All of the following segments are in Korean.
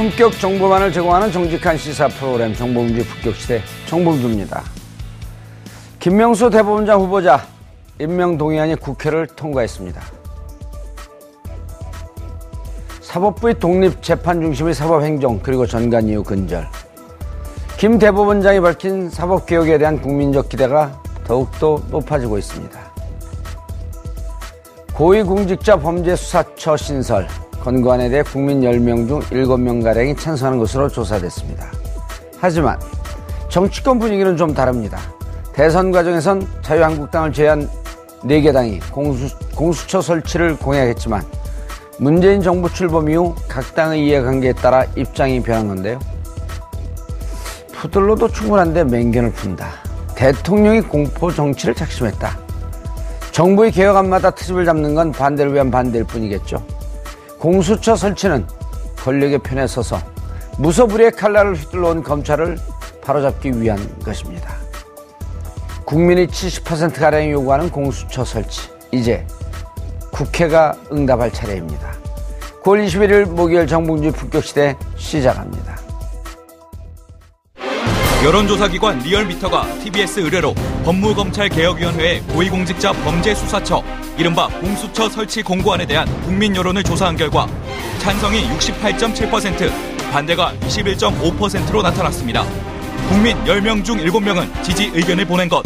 품격 정보만을 제공하는 정직한 시사 프로그램 정보문제 품격시대 정보문제입니다. 김명수 대법원장 후보자 임명 동의안이 국회를 통과했습니다. 사법부의 독립 재판 중심의 사법 행정 그리고 전관 이후 근절 김 대법원장이 밝힌 사법 개혁에 대한 국민적 기대가 더욱더 높아지고 있습니다. 고위공직자 범죄수사처 신설 건관에 대해 국민 10명 중 7명가량이 찬성하는 것으로 조사됐습니다. 하지만 정치권 분위기는 좀 다릅니다. 대선 과정에선 자유한국당을 제외한 4개 당이 공수, 공수처 설치를 공약했지만 문재인 정부 출범 이후 각 당의 이해관계에 따라 입장이 변한 건데요. 푸들로도 충분한데 맹견을 푼다. 대통령이 공포 정치를 작심했다. 정부의 개혁안마다 트집을 잡는 건 반대를 위한 반대일 뿐이겠죠. 공수처 설치는 권력의 편에 서서 무소불위의 칼날을 휘둘러 온 검찰을 바로잡기 위한 것입니다. 국민이 70%가량이 요구하는 공수처 설치. 이제 국회가 응답할 차례입니다. 9월 21일 목요일 정봉주 품격시대 시작합니다. 여론조사기관 리얼미터가 TBS 의뢰로 법무검찰개혁위원회의 고위공직자 범죄수사처 이른바 공수처 설치 공고안에 대한 국민 여론을 조사한 결과 찬성이 68.7%, 반대가 21.5%로 나타났습니다. 국민 10명 중 7명은 지지 의견을 보낸 것.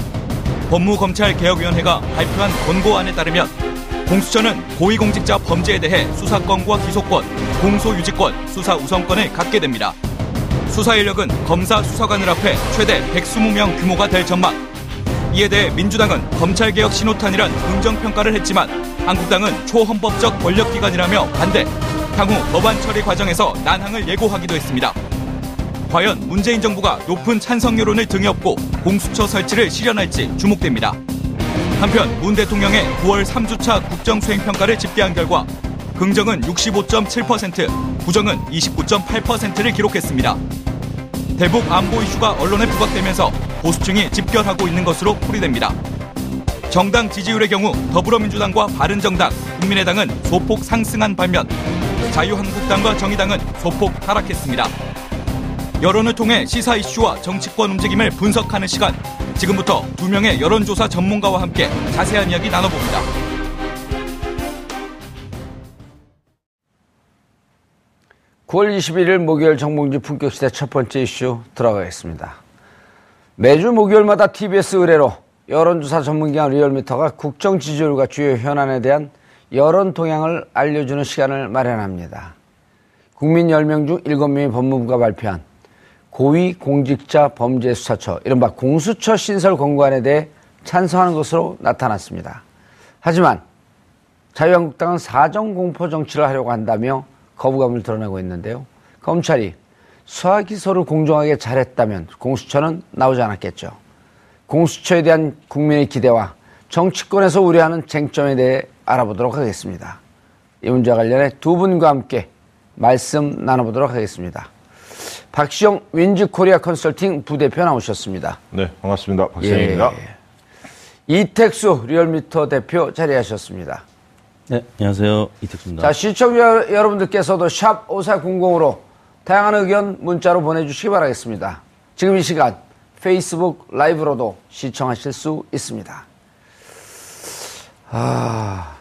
법무검찰개혁위원회가 발표한 권고안에 따르면 공수처는 고위공직자 범죄에 대해 수사권과 기소권, 공소유지권, 수사 우선권을 갖게 됩니다. 수사 인력은 검사 수사관을 앞에 최대 120명 규모가 될 전망. 이에 대해 민주당은 검찰개혁 신호탄이란 긍정평가를 했지만 한국당은 초헌법적 권력기관이라며 반대. 향후 법안 처리 과정에서 난항을 예고하기도 했습니다. 과연 문재인 정부가 높은 찬성 여론을 등에 업고 공수처 설치를 실현할지 주목됩니다. 한편 문 대통령의 9월 3주차 국정수행평가를 집계한 결과 긍정은 65.7%, 부정은 29.8%를 기록했습니다. 대북 안보 이슈가 언론에 부각되면서 보수층이 집결하고 있는 것으로 풀이됩니다. 정당 지지율의 경우 더불어민주당과 바른정당, 국민의당은 소폭 상승한 반면 자유한국당과 정의당은 소폭 하락했습니다. 여론을 통해 시사 이슈와 정치권 움직임을 분석하는 시간. 지금부터 두 명의 여론조사 전문가와 함께 자세한 이야기 나눠봅니다. (9월 21일) 목요일 정봉주 품격시대 첫 번째 이슈 들어가겠습니다. 매주 목요일마다 TBS 의뢰로 여론조사 전문기관 리얼미터가 국정 지지율과 주요 현안에 대한 여론 동향을 알려주는 시간을 마련합니다. 국민 10명 중 7명이 법무부가 발표한 고위공직자 범죄수사처, 이른바 공수처 신설 권고안에 대해 찬성하는 것으로 나타났습니다. 하지만 자유한국당은 사정공포 정치를 하려고 한다며 거부감을 드러내고 있는데요. 검찰이 수사 기소를 공정하게 잘했다면 공수처는 나오지 않았겠죠. 공수처에 대한 국민의 기대와 정치권에서 우려하는 쟁점에 대해 알아보도록 하겠습니다. 이 문제와 관련해 두 분과 함께 말씀 나눠보도록 하겠습니다. 박시영 윈즈 코리아 컨설팅 부대표 나오셨습니다. 네, 반갑습니다. 박시영입니다. 예. 이택수 리얼미터 대표 자리하셨습니다. 네, 안녕하세요. 이택수입니다. 자, 시청자 여러분들께서도 샵 5400으로 다양한 의견 문자로 보내주시기 바라겠습니다. 지금 이 시간 페이스북 라이브로도 시청하실 수 있습니다. 아.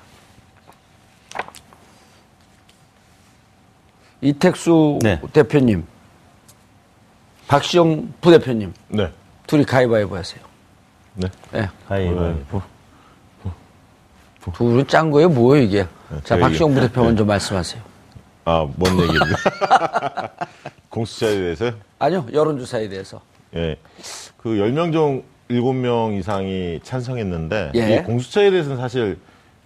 이택수 네. 대표님, 박시영 부대표님, 네. 둘이 가위바위보 하세요. 네. 네. 가위바위보. 둘은 짠 거예요? 뭐예요, 이게? 자, 저희- 박시영 부대표 먼저 말씀하세요. 아, 뭔 얘기입니까? 공수처에 대해서요? 아니요, 여론조사에 대해서. 예. 그 10명 중 7명 이상이 찬성했는데, 예. 이 공수처에 대해서는 사실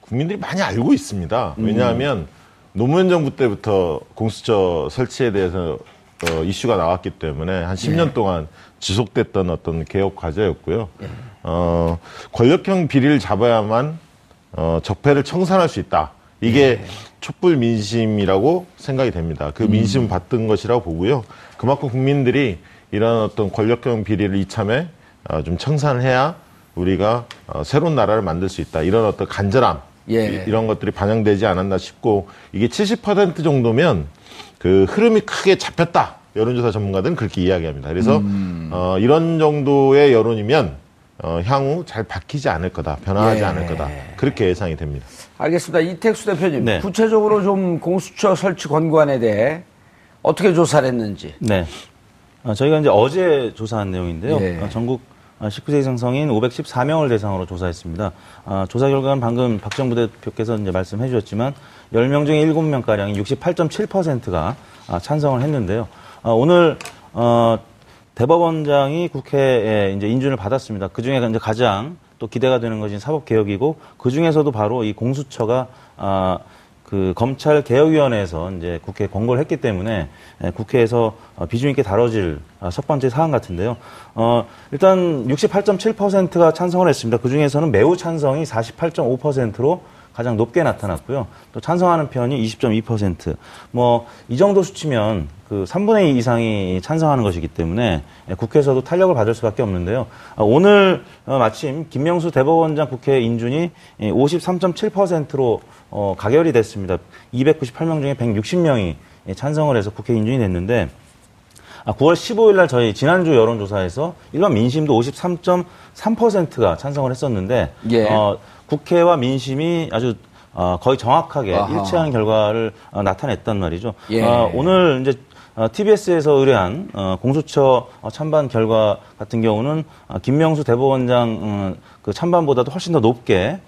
국민들이 많이 알고 있습니다. 음. 왜냐하면 노무현 정부 때부터 공수처 설치에 대해서 어, 이슈가 나왔기 때문에 한 10년 예. 동안 지속됐던 어떤 개혁 과제였고요. 어, 권력형 비리를 잡아야만 어, 적폐를 청산할 수 있다. 이게 촛불 민심이라고 생각이 됩니다. 그 민심 받던 것이라고 보고요. 그만큼 국민들이 이런 어떤 권력형 비리를 이참에 어, 좀 청산을 해야 우리가 어, 새로운 나라를 만들 수 있다. 이런 어떤 간절함 예. 이, 런 것들이 반영되지 않았나 싶고 이게 70% 정도면 그 흐름이 크게 잡혔다. 여론조사 전문가들은 그렇게 이야기합니다. 그래서 어, 이런 정도의 여론이면 어, 향후 잘 바뀌지 않을 거다, 변화하지 예. 않을 거다 그렇게 예상이 됩니다. 알겠습니다. 이택수 대표님, 네. 구체적으로 좀 공수처 설치 권고안에 대해 어떻게 조사를 했는지. 네. 어, 저희가 이제 어제 조사한 내용인데요. 예. 어, 전국 19세 이상 성인 514명을 대상으로 조사했습니다. 어, 조사 결과는 방금 박정부 대표께서 이제 말씀해 주셨지만 10명 중에 7명가량이 68.7%가 아, 찬성을 했는데요. 어, 오늘, 어, 대법원장이 국회에 이제 인준을 받았습니다. 그 중에 이제 가장 또 기대가 되는 것이 사법개혁이고 그 중에서도 바로 이 공수처가 아, 그 검찰 개혁위원회에서 이제 국회에 권고를 했기 때문에 예, 국회에서 어, 비중 있게 다뤄질 아, 첫 번째 사안 같은데요. 어, 일단 68.7%가 찬성을 했습니다. 그 중에서는 매우 찬성이 48.5%로 가장 높게 나타났고요. 또 찬성하는 편이 20.2%. 뭐, 이 정도 수치면 그 3분의 2 이상이 찬성하는 것이기 때문에 예, 국회에서도 탄력을 받을 수밖에 없는데요. 아, 오늘 어, 마침 김명수 대법원장 국회 인준이 53.7%로 어, 가결이 됐습니다. 298명 중에 160명이 찬성을 해서 국회 인준이 됐는데 아, 9월 15일 날 저희 지난주 여론조사에서 일반 민심도 53.3%가 찬성을 했었는데 예. 어, 국회와 민심이 아주 어, 거의 정확하게 아하. 일치하는 결과를 어, 나타냈단 말이죠. 예. 어, 오늘 이제 TBS에서 의뢰한 어, 공수처 어, 찬반 결과 같은 경우는 어, 김명수 대법원장 어, 그 찬반보다도 훨씬 더 높게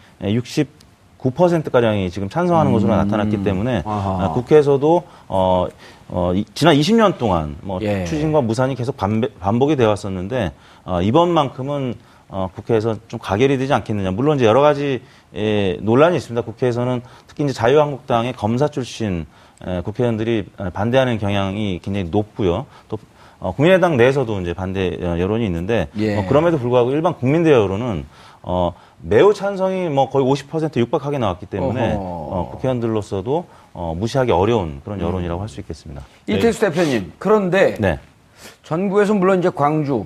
69%가량이 지금 찬성하는 것으로 나타났기 때문에 음. 아하. 어, 국회에서도 어, 어, 이- 지난 20년 동안 뭐 예. 추진과 무산이 계속 반배- 반복이 되어 왔었는데 어, 이번만큼은 어, 국회에서 좀 가결이 되지 않겠느냐. 물론 이제 여러 가지 예, 논란이 있습니다. 국회에서는 특히 이제 자유한국당의 검사 출신 에, 국회의원들이 어, 반대하는 경향이 굉장히 높고요. 또 어, 국민의당 내에서도 이제 반대 어, 여론이 있는데 예. 어, 그럼에도 불구하고 일반 국민대 여론은 어, 매우 찬성이 뭐 거의 50% 육박하게 나왔기 때문에 어허. 어, 국회의원들로서도 어, 무시하기 어려운 그런 여론이라고 할수 있겠습니다. 이택수 대표님, 그런데 네. 전국에서 물론 이제 광주,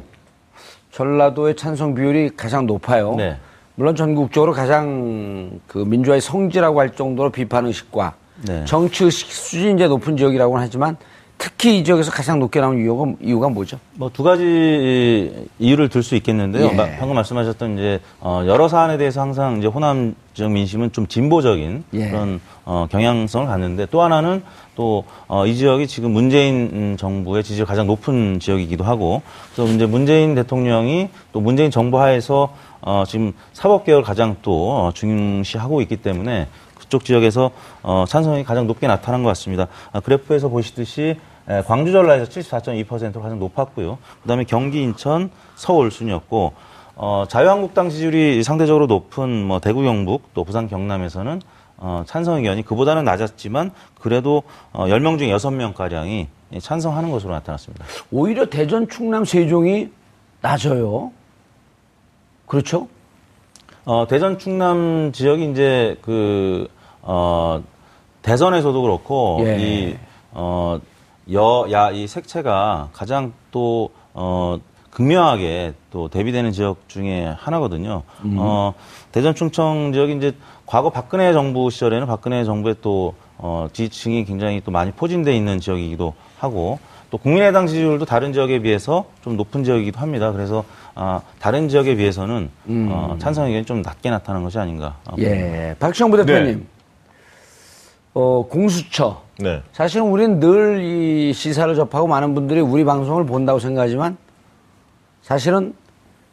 전라도의 찬성 비율이 가장 높아요. 네. 물론 전국적으로 가장 그 민주화의 성지라고 할 정도로 비판 의식과 네. 정치 의식 수준이 이제 높은 지역이라고는 하지만 특히 이 지역에서 가장 높게 나온 이유가, 이유가 뭐죠? 뭐 두 가지 이유를 들 수 있겠는데요. 예. 마- 방금 말씀하셨던 이제 어, 여러 사안에 대해서 항상 이제 호남 지역 민심은 좀 진보적인 예. 그런 어, 경향성을 갖는데 또 하나는 또 어, 이 지역이 지금 문재인 음, 정부의 지지가 가장 높은 지역이기도 하고 또 이제 문재인 대통령이 또 문재인 정부 하에서 어, 지금 사법개혁을 가장 또 어, 중시하고 있기 때문에 그쪽 지역에서 어, 찬성이 가장 높게 나타난 것 같습니다. 아, 그래프에서 보시듯이 에, 광주 전라에서 74.2%로 가장 높았고요. 그다음에 경기, 인천, 서울 순이었고 어, 자유한국당 지지율이 상대적으로 높은 뭐 대구, 경북 또 부산, 경남에서는 어, 찬성 의견이 그보다는 낮았지만 그래도 어, 10명 중에 6명 가량이 찬성하는 것으로 나타났습니다. 오히려 대전, 충남, 세종이 낮아요. 그렇죠? 어, 대전 충남 지역이 이제 그, 어, 대선에서도 그렇고, 예. 이, 어, 여, 야, 이 색채가 가장 또, 어, 극명하게 또 대비되는 지역 중에 하나거든요. 어, 대전 충청 지역이 이제 과거 박근혜 정부 시절에는 박근혜 정부의 또, 어, 지지층이 굉장히 또 많이 포진돼 있는 지역이기도 하고, 또 국민의당 지지율도 다른 지역에 비해서 좀 높은 지역이기도 합니다. 그래서 아, 다른 지역에 비해서는 어, 찬성 의견이 좀 낮게 나타난 것이 아닌가. 아, 예. 박시영 부대표님. 어, 공수처. 네. 사실은 우리는 늘 이 시사를 접하고 많은 분들이 우리 방송을 본다고 생각하지만 사실은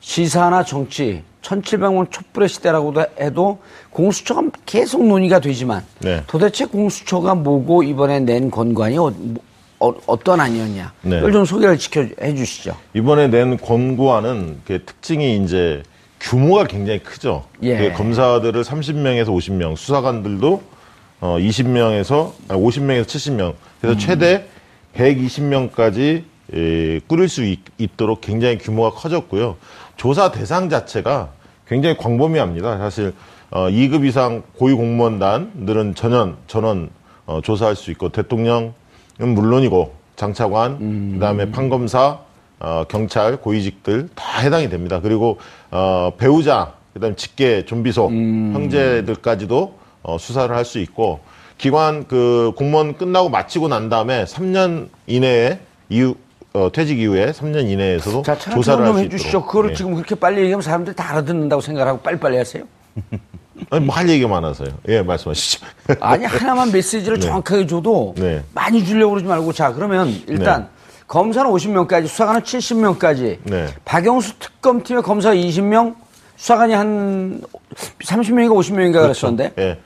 시사나 정치 1700년 촛불의 시대라고도 해도 공수처가 계속 논의가 되지만 네. 도대체 공수처가 뭐고 이번에 낸 건관이 어, 떤 아니었냐 네. 이걸 좀 소개를 지켜 해 주시죠. 이번에 낸 권고안은 그 특징이 이제 규모가 굉장히 크죠. 예. 그 검사들을 30명에서 50명, 수사관들도 어 20명에서 50명에서 70명. 그래서 최대 120명까지 에, 꾸릴 수 있, 있도록 굉장히 규모가 커졌고요. 조사 대상 자체가 굉장히 광범위합니다. 사실 어 2급 이상 고위 공무원단들은 전원 전원 어, 조사할 수 있고 대통령은 물론이고 장차관, 그다음에 판검사, 어, 경찰, 고위직들 다 해당이 됩니다. 그리고 어, 배우자, 그다음 에 직계, 좀비소, 형제들까지도 어, 수사를 할 수 있고 기관 그 공무원 끝나고 마치고 난 다음에 3년 이내에 이후 어, 퇴직 이후에 3년 이내에서도 자, 조사를 할좀수 해주시죠. 있도록. 그거를 예. 지금 그렇게 빨리 얘기하면 사람들이 다 알아듣는다고 생각하고 빨리빨리 하세요. 아니, 뭐 할 얘기가 많아서요. 예, 말씀하시죠. 아니 하나만 메시지를 네. 정확하게 줘도 네. 많이 주려고 그러지 말고 자 그러면 일단 네. 검사는 50명까지 수사관은 70명까지 네. 박영수 특검팀의 검사 20명 수사관이 한 30명인가 50명인가 그랬었는데 예.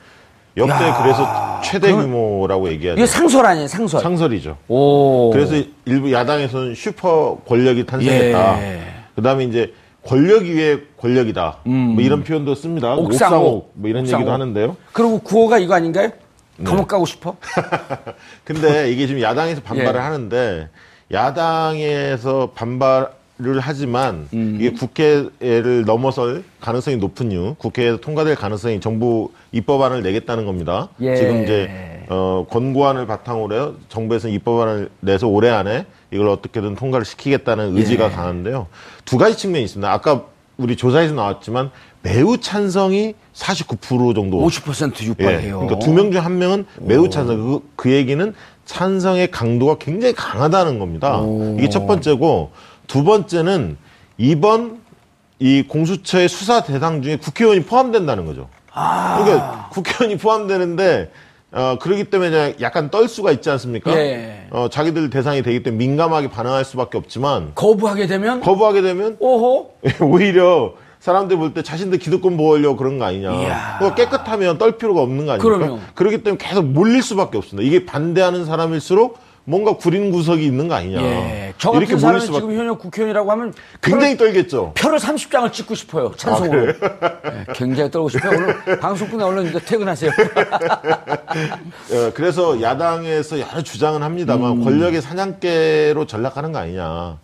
역대 야, 그래서 최대 규모라고 얘기하죠. 이게 상설 아니에요 상설 상설이죠. 오 그래서 일부 야당에서는 슈퍼 권력이 탄생했다. 예. 그다음에 이제 권력 위에 권력이다. 뭐 이런 표현도 씁니다. 음. 옥상옥. 옥상옥 뭐 이런 옥상옥. 얘기도 하는데요. 그리고 구호가 이거 아닌가요? 네. 감옥 가고 싶어? 근데 이게 지금 야당에서 반발을 예. 하는데 야당에서 반발 을 하지만 음. 이게 국회를 넘어설 가능성이 높은 이유, 국회에서 통과될 가능성이 정부 입법안을 내겠다는 겁니다. 예. 지금 이제 어, 권고안을 바탕으로 해요. 정부에서 입법안을 내서 올해 안에 이걸 어떻게든 통과를 시키겠다는 의지가 예. 강한데요. 두 가지 측면이 있습니다. 아까 우리 조사에서 나왔지만 매우 찬성이 49% 정도 50% 예. 육박해요. 그러니까 두 명 중 한 명은 매우 찬성. 그, 그 얘기는 찬성의 강도가 굉장히 강하다는 겁니다. 이게 첫 번째고 두 번째는 이번 이 공수처의 수사 대상 중에 국회의원이 포함된다는 거죠. 그러니까 국회의원이 포함되는데 어 그러기 때문에 약간 떨 수가 있지 않습니까? 예. 어 자기들 대상이 되기 때문에 민감하게 반응할 수밖에 없지만 거부하게 되면 거부하게 되면 오호 오히려 사람들 볼 때 자신들 기득권 보호하려고 그런 거 아니냐. 그거 깨끗하면 떨 필요가 없는 거 아닙니까? 그럼요. 그렇기 때문에 계속 몰릴 수밖에 없습니다. 이게 반대하는 사람일수록 뭔가 구린 구석이 있는 거 아니냐. 예. 저 이렇게 같은 몰릴 사람이 수밖에. 지금 현역 국회의원이라고 하면 굉장히 떨겠죠. 표를 30장을 찍고 싶어요. 찬송으로. 예, 굉장히 떨고 싶어요. 오늘 방송 끝나 얼른 이제 퇴근하세요. 예, 그래서 야당에서 여러 주장은 합니다만 음. 권력의 사냥개로 전락하는 거 아니냐.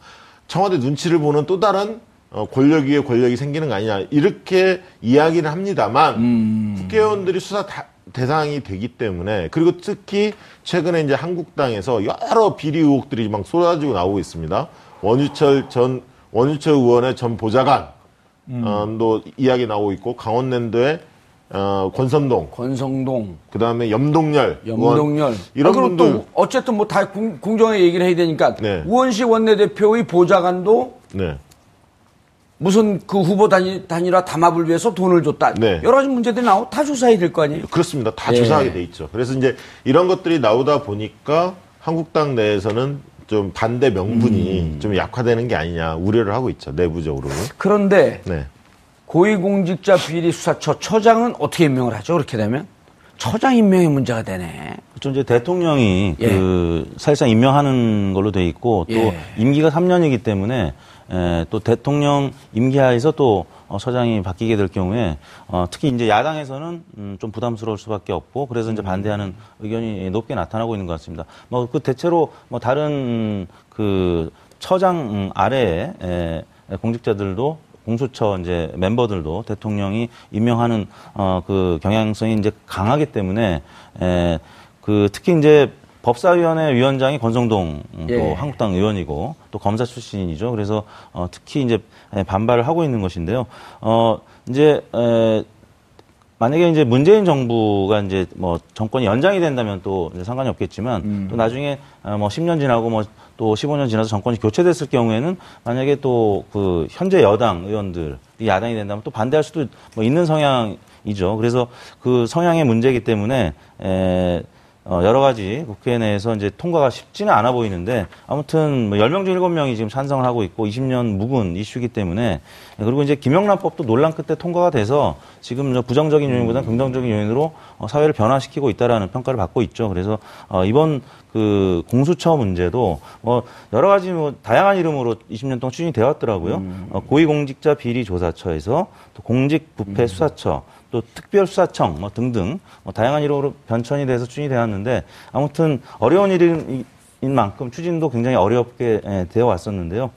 청와대 눈치를 보는 또 다른 어, 권력 위에 권력이 생기는 거 아니냐. 이렇게 이야기를 합니다만 음. 국회의원들이 수사 다- 대상이 되기 때문에 그리고 특히 최근에 이제 한국당에서 여러 비리 의혹들이 막 쏟아지고 나오고 있습니다. 원유철 전 원유철 의원의 전 보좌관 음. 어, 또 이야기 나오고 있고 강원랜드의 어, 권선동 권성동, 그 다음에 염동열, 염동열. 의원, 이런 아, 그리고 분들 또 어쨌든 뭐 다 공정하게 얘기를 해야 되니까 네. 우원식 원내대표의 보좌관도 네. 무슨 그 후보 단위, 단일화 담합을 위해서 돈을 줬다. 네. 여러 가지 문제들이 나오고 다 조사해야 될 거 아니에요? 그렇습니다. 다 예. 조사하게 돼 있죠. 그래서 이제 이런 것들이 나오다 보니까 한국당 내에서는 좀 반대 명분이 음. 좀 약화되는 게 아니냐 우려를 하고 있죠. 내부적으로는. 그런데 네. 고위공직자 비리 수사처 처장은 어떻게 임명을 하죠? 그렇게 되면 처장 임명이 문제가 되네. 그렇죠. 이제 대통령이 예. 그 사실상 임명하는 걸로 돼 있고 또 예. 임기가 3년이기 때문에 에, 또 대통령 임기하에서 또 어, 서장이 바뀌게 될 경우에 어, 특히 이제 야당에서는 음, 좀 부담스러울 수밖에 없고 그래서 음. 이제 반대하는 의견이 높게 나타나고 있는 것 같습니다. 뭐 그 대체로 뭐 다른 음, 그 처장 음, 아래에 에, 공직자들도 공수처 이제 멤버들도 대통령이 임명하는 어 그 경향성이 이제 강하기 때문에 에, 그 특히 이제 법사위원회 위원장이 권성동 음, 또 예. 한국당 의원이고 또 검사 출신이죠. 그래서 어 특히 이제 반발을 하고 있는 것인데요. 어 이제 에 만약에 이제 문재인 정부가 이제 뭐 정권이 연장이 된다면 또 상관이 없겠지만 또 나중에 어, 뭐 10년 지나고 뭐 또 15년 지나서 정권이 교체됐을 경우에는 만약에 또 그 현재 여당 의원들이 야당이 된다면 또 반대할 수도 뭐 있는 성향이죠. 그래서 그 성향의 문제이기 때문에 에 어, 여러 가지 국회 내에서 이제 통과가 쉽지는 않아 보이는데 아무튼 뭐 10명 중 7명이 지금 찬성을 하고 있고 20년 묵은 이슈이기 때문에 그리고 이제 김영란법도 논란 끝에 통과가 돼서 지금 저 부정적인 요인보다는 긍정적인 요인으로 어, 사회를 변화시키고 있다라는 평가를 받고 있죠. 그래서 어, 이번 그 공수처 문제도 뭐 여러 가지 뭐 다양한 이름으로 20년 동안 추진이 되어 왔더라고요. 어, 고위공직자 비리조사처에서 또 공직부패수사처 또 특별수사청 뭐 등등 뭐 다양한 이름으로 변천이 돼서 추진이 되었는데 아무튼 어려운 일인 만큼 추진도 굉장히 어렵게 예, 되어 왔었는데요.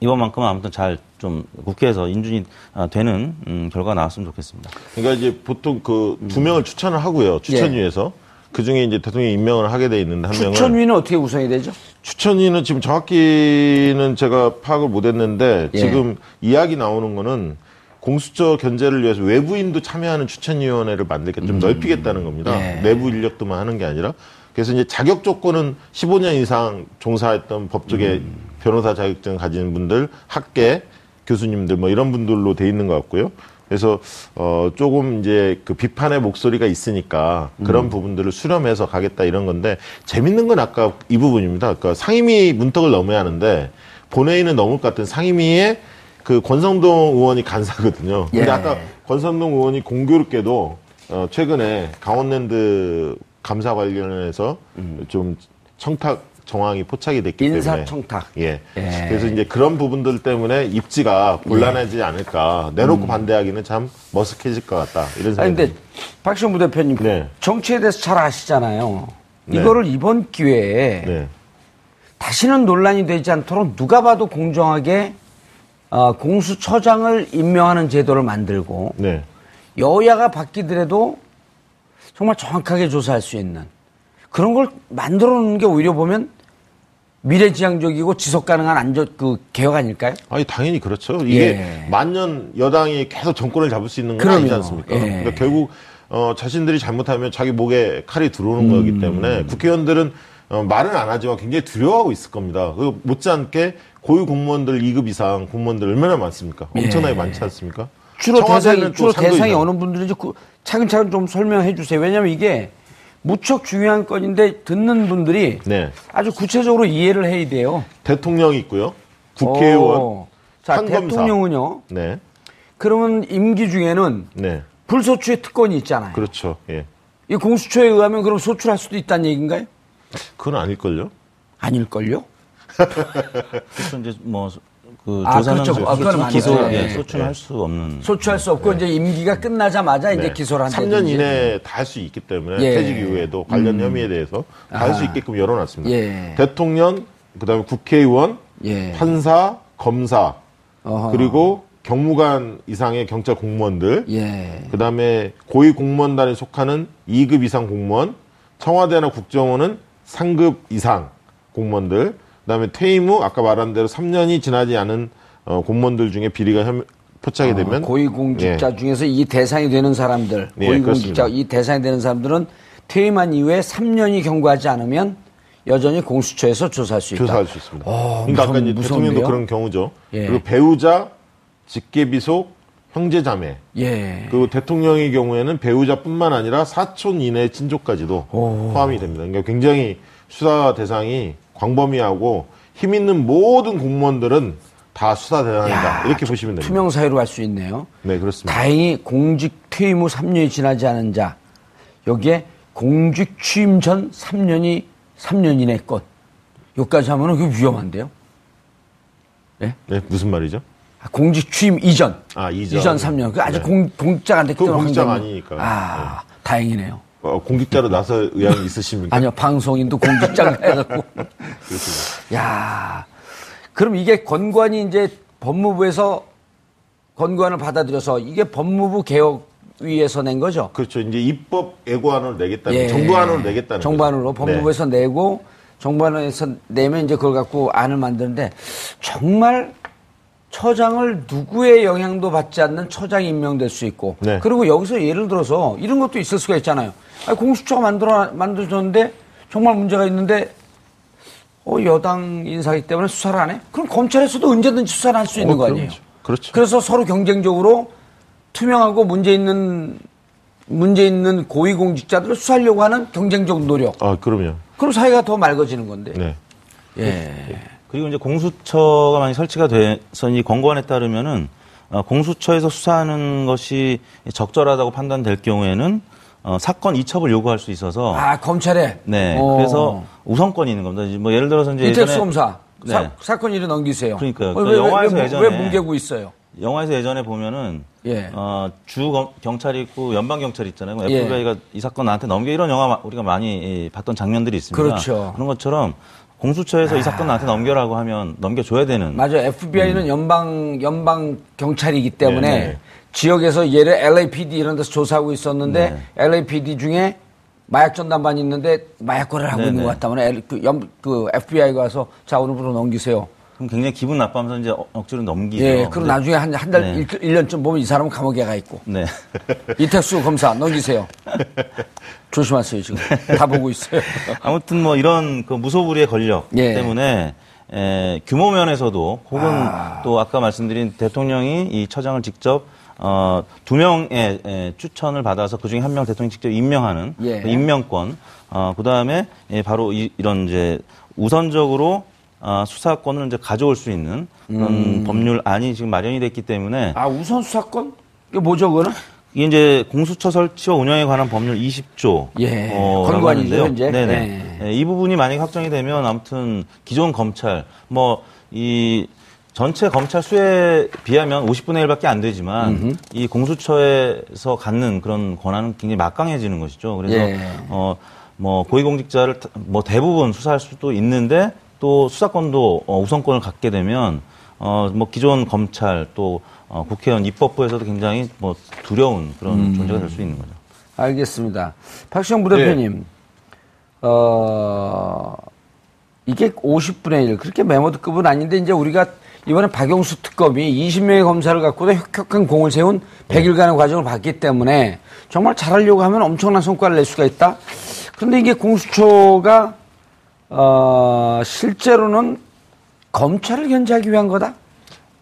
이번만큼은 아무튼 잘 좀 국회에서 인준이 아, 되는 음, 결과가 나왔으면 좋겠습니다. 그러니까 이제 보통 그 두 명을 추천을 하고요. 추천위에서. 그 중에 이제 대통령이 임명을 하게 돼 있는데 한 명은 추천위는 어떻게 구성이 되죠? 추천위는 지금 정확히는 제가 파악을 못 했는데 예. 지금 이야기 나오는 거는 공수처 견제를 위해서 외부인도 참여하는 추천위원회를 만들게 좀 넓히겠다는 겁니다. 음. 예. 내부 인력도만 하는 게 아니라 그래서 이제 자격 조건은 15년 이상 종사했던 법조계 음. 변호사 자격증 가진 분들, 학계 교수님들 뭐 이런 분들로 돼 있는 것 같고요. 그래서 어 조금 이제 그 비판의 목소리가 있으니까 그런 부분들을 수렴해서 가겠다 이런 건데 재밌는 건 아까 이 부분입니다. 그러니까 상임위 문턱을 넘어야 하는데 본회의는 넘을 것 같은 상임위에 그 권성동 의원이 간사거든요. 근데 예. 아까 권성동 의원이 공교롭게도 어 최근에 강원랜드 감사 관련해서 좀 청탁 정황이 포착이 됐기 때문에 인사청탁. 예. 예. 그래서 이제 그런 부분들 때문에 입지가 곤란해지지 않을까. 내놓고 반대하기는 참 머쓱해질 것 같다. 이런 음. 생각이 근데 듭니다. 박시영 부대표님 네. 정치에 대해서 잘 아시잖아요. 네. 이거를 이번 기회에 네. 다시는 논란이 되지 않도록 누가 봐도 공정하게 어, 공수처장을 임명하는 제도를 만들고 네. 여야가 바뀌더라도 정말 정확하게 조사할 수 있는 그런 걸 만들어 놓는 게 오히려 보면 미래지향적이고 지속 가능한 안전 그 개혁 아닐까요? 아니 당연히 그렇죠. 이게 예. 만년 여당이 계속 정권을 잡을 수 있는 건 그럼요. 아니지 않습니까? 예. 그러니까 결국 어, 자신들이 잘못하면 자기 목에 칼이 들어오는 음. 거기 때문에 국회의원들은 어, 말은 안 하지만 굉장히 두려워하고 있을 겁니다. 그 못지않게 고위 공무원들 2급 이상 공무원들 얼마나 많습니까? 엄청나게 많지 않습니까? 예. 주로 대상이 또 주로 대상이 이상. 어느 분들인지 그 차근차근 좀 설명해 주세요. 왜냐하면 이게 무척 중요한 건인데 듣는 분들이 네. 아주 구체적으로 이해를 해야 돼요. 대통령이 있고요. 국회의원, 어. 자 판검사. 대통령은요. 네. 그러면 임기 중에는 네. 불소추의 특권이 있잖아요. 그렇죠. 예. 이 공수처에 의하면 그럼 소출할 수도 있다는 얘기인가요? 그건 아닐걸요? 아닐걸요? 그래서 이제 뭐 그 아, 조사는 그렇죠. 아, 그건 기소. 예, 예. 소출할 수 없는 소출할 수 없고 이제 임기가 끝나자마자 이제 네. 기소를 3년 한다든지. 이내에 다 할 수 있기 때문에 예. 퇴직 이후에도 관련 혐의에 대해서 다 할수 아하. 있게끔 열어놨습니다. 예. 대통령, 그다음에 국회의원, 예. 판사, 검사, 어허. 그리고 경무관 이상의 경찰 공무원들, 예. 그다음에 고위 공무원단에 속하는 2급 이상 공무원, 청와대나 국정원은 3급 이상 공무원들, 그다음에 퇴임 후 아까 말한 대로 3년이 지나지 않은 어, 공무원들 중에 비리가 혐- 포착이 되면 어, 고위공직자 예. 중에서 이 대상이 되는 사람들, 예, 고위공직자 그렇습니다. 이 대상이 되는 사람들은 퇴임한 이후에 3년이 경과하지 않으면 여전히 공수처에서 조사할 수 있다. 조사할 수 있습니다. 어, 그러니까 아까 무서운- 이제 무서운데요? 대통령도 그런 경우죠. 예. 그리고 배우자, 직계비속, 형제자매. 예. 그리고 대통령의 경우에는 배우자뿐만 아니라 사촌 이내 친족까지도 포함이 됩니다. 그러니까 굉장히 수사 대상이 광범위하고 힘 있는 모든 공무원들은 다 수사 대상이다. 이렇게 보시면 됩니다. 투명 사유로 할 수 있네요. 네, 그렇습니다. 다행히 공직 퇴임 후 3년이 지나지 않은 자 여기에 공직 취임 전 3년이 3년 이내 것. 여기까지 하면은 그게 위험한데요. 네, 무슨 말이죠? 아, 공직 취임 이전. 아, 이전. 3년. 그 아직 네. 공, 공직자가 안 됐기 때문에. 공직자가. 아니니까. 아, 다행이네요. 어, 공직자로 나설 의향이 있으십니까? 아니요, 방송인도 공직자가 해갖고. 야 그럼 이게 권관이 이제 법무부에서 권관을 받아들여서 이게 법무부 개혁 위에서 낸 거죠? 그렇죠. 이제 입법 예고안을 내겠다는 예. 정부안으로 내겠다는 정부안으로 거죠. 네. 법무부에서 내고 정부안에서 내면 이제 그걸 갖고 안을 만드는데 정말 처장을 누구의 영향도 받지 않는 처장이 임명될 수 있고 네. 그리고 여기서 예를 들어서 이런 것도 있을 수가 있잖아요. 아니, 공수처가 만들어 만들어졌는데 정말 문제가 있는데 어, 여당 인사기 때문에 수사를 안 해? 그럼 검찰에서도 언제든지 수사를 할 수 있는 어, 거 아니에요? 그렇죠. 그래서 서로 경쟁적으로 투명하고 문제 있는 문제 있는 고위공직자들을 수사하려고 하는 경쟁적 노력. 아, 그럼요. 그럼 사회가 더 맑아지는 건데. 네. 예. 그리고 이제 공수처가 만약 설치가 돼서 이 권고안에 따르면은 어, 공수처에서 수사하는 것이 적절하다고 판단될 경우에는 어, 사건 이첩을 요구할 수 있어서 아 검찰에. 네 어. 그래서 우선권이 있는 겁니다. 뭐 예를 들어서 이제 이택수 검사 네. 사, 건 일을 넘기세요. 그러니까요. 어, 그 왜, 영화에서 왜, 왜, 예전에 왜 뭉개고 있어요? 영화에서 예전에 보면은 예. 어, 주 검- 경찰이 있고 연방 경찰이 있잖아요. 예. FBI가 이 사건 나한테 넘겨 이런 영화 마- 우리가 많이 이, 봤던 장면들이 있습니다. 그렇죠. 그런 것처럼 공수처에서 이 사건 나한테 넘겨라고 하면 넘겨줘야 되는. 맞아요. FBI는 연방 연방 경찰이기 때문에 네, 네. 지역에서 예를 LAPD 이런 데서 조사하고 있었는데 네. LAPD 중에 마약 전담반이 있는데 마약 거래를 하고 네, 있는 네. 것 같다면 L- 그, 연- 그 FBI가 와서 자 오늘부로 넘기세요. 그럼 굉장히 기분 나빠하면서 이제 어- 억지로 넘기죠. 예, 그럼 근데- 나중에 한 한 달 네. 일 1년쯤 보면 이 사람은 감옥에 가 있고. 네. 이택수 검사 넘기세요. 조심하세요 지금 다 보고 있어요. 아무튼 뭐 이런 그 무소불위의 권력 예. 때문에 에, 규모 면에서도 혹은 또 아까 말씀드린 대통령이 이 처장을 직접 어, 두 명의 에, 추천을 받아서 그 중에 한 명 대통령이 직접 임명하는 예. 그 임명권, 어, 그 다음에 예, 바로 이, 런 이제 우선적으로 어, 수사권을 이제 가져올 수 있는 그런 음. 법률안이 지금 마련이 됐기 때문에 아 우선 수사권? 이게 뭐죠 그거는? 이게 이제 공수처 설치와 운영에 관한 법률 20조. 예, 어, 라고 현재. 네네. 네. 예, 이 부분이 만약에 확정이 되면 아무튼 기존 검찰, 뭐, 이 전체 검찰 수에 비하면 50분의 1밖에 안 되지만 이 공수처에서 갖는 그런 권한은 굉장히 막강해지는 것이죠. 그래서 예. 어, 뭐 고위공직자를 다- 뭐 대부분 수사할 수도 있는데 또 수사권도 어, 우선권을 갖게 되면 어, 뭐 기존 검찰 또 어, 국회의원 입법부에서도 굉장히 뭐 두려운 그런 음. 존재가 될 수 있는 거죠. 알겠습니다. 박시영 부대표님, 어, 이게 50분의 1, 그렇게 메모드급은 아닌데, 이제 우리가 이번에 박영수 특검이 20명의 검사를 갖고도 혁혁한 공을 세운 100일간의 과정을 봤기 때문에 정말 잘하려고 하면 엄청난 성과를 낼 수가 있다. 그런데 이게 공수처가, 어, 실제로는 검찰을 견제하기 위한 거다?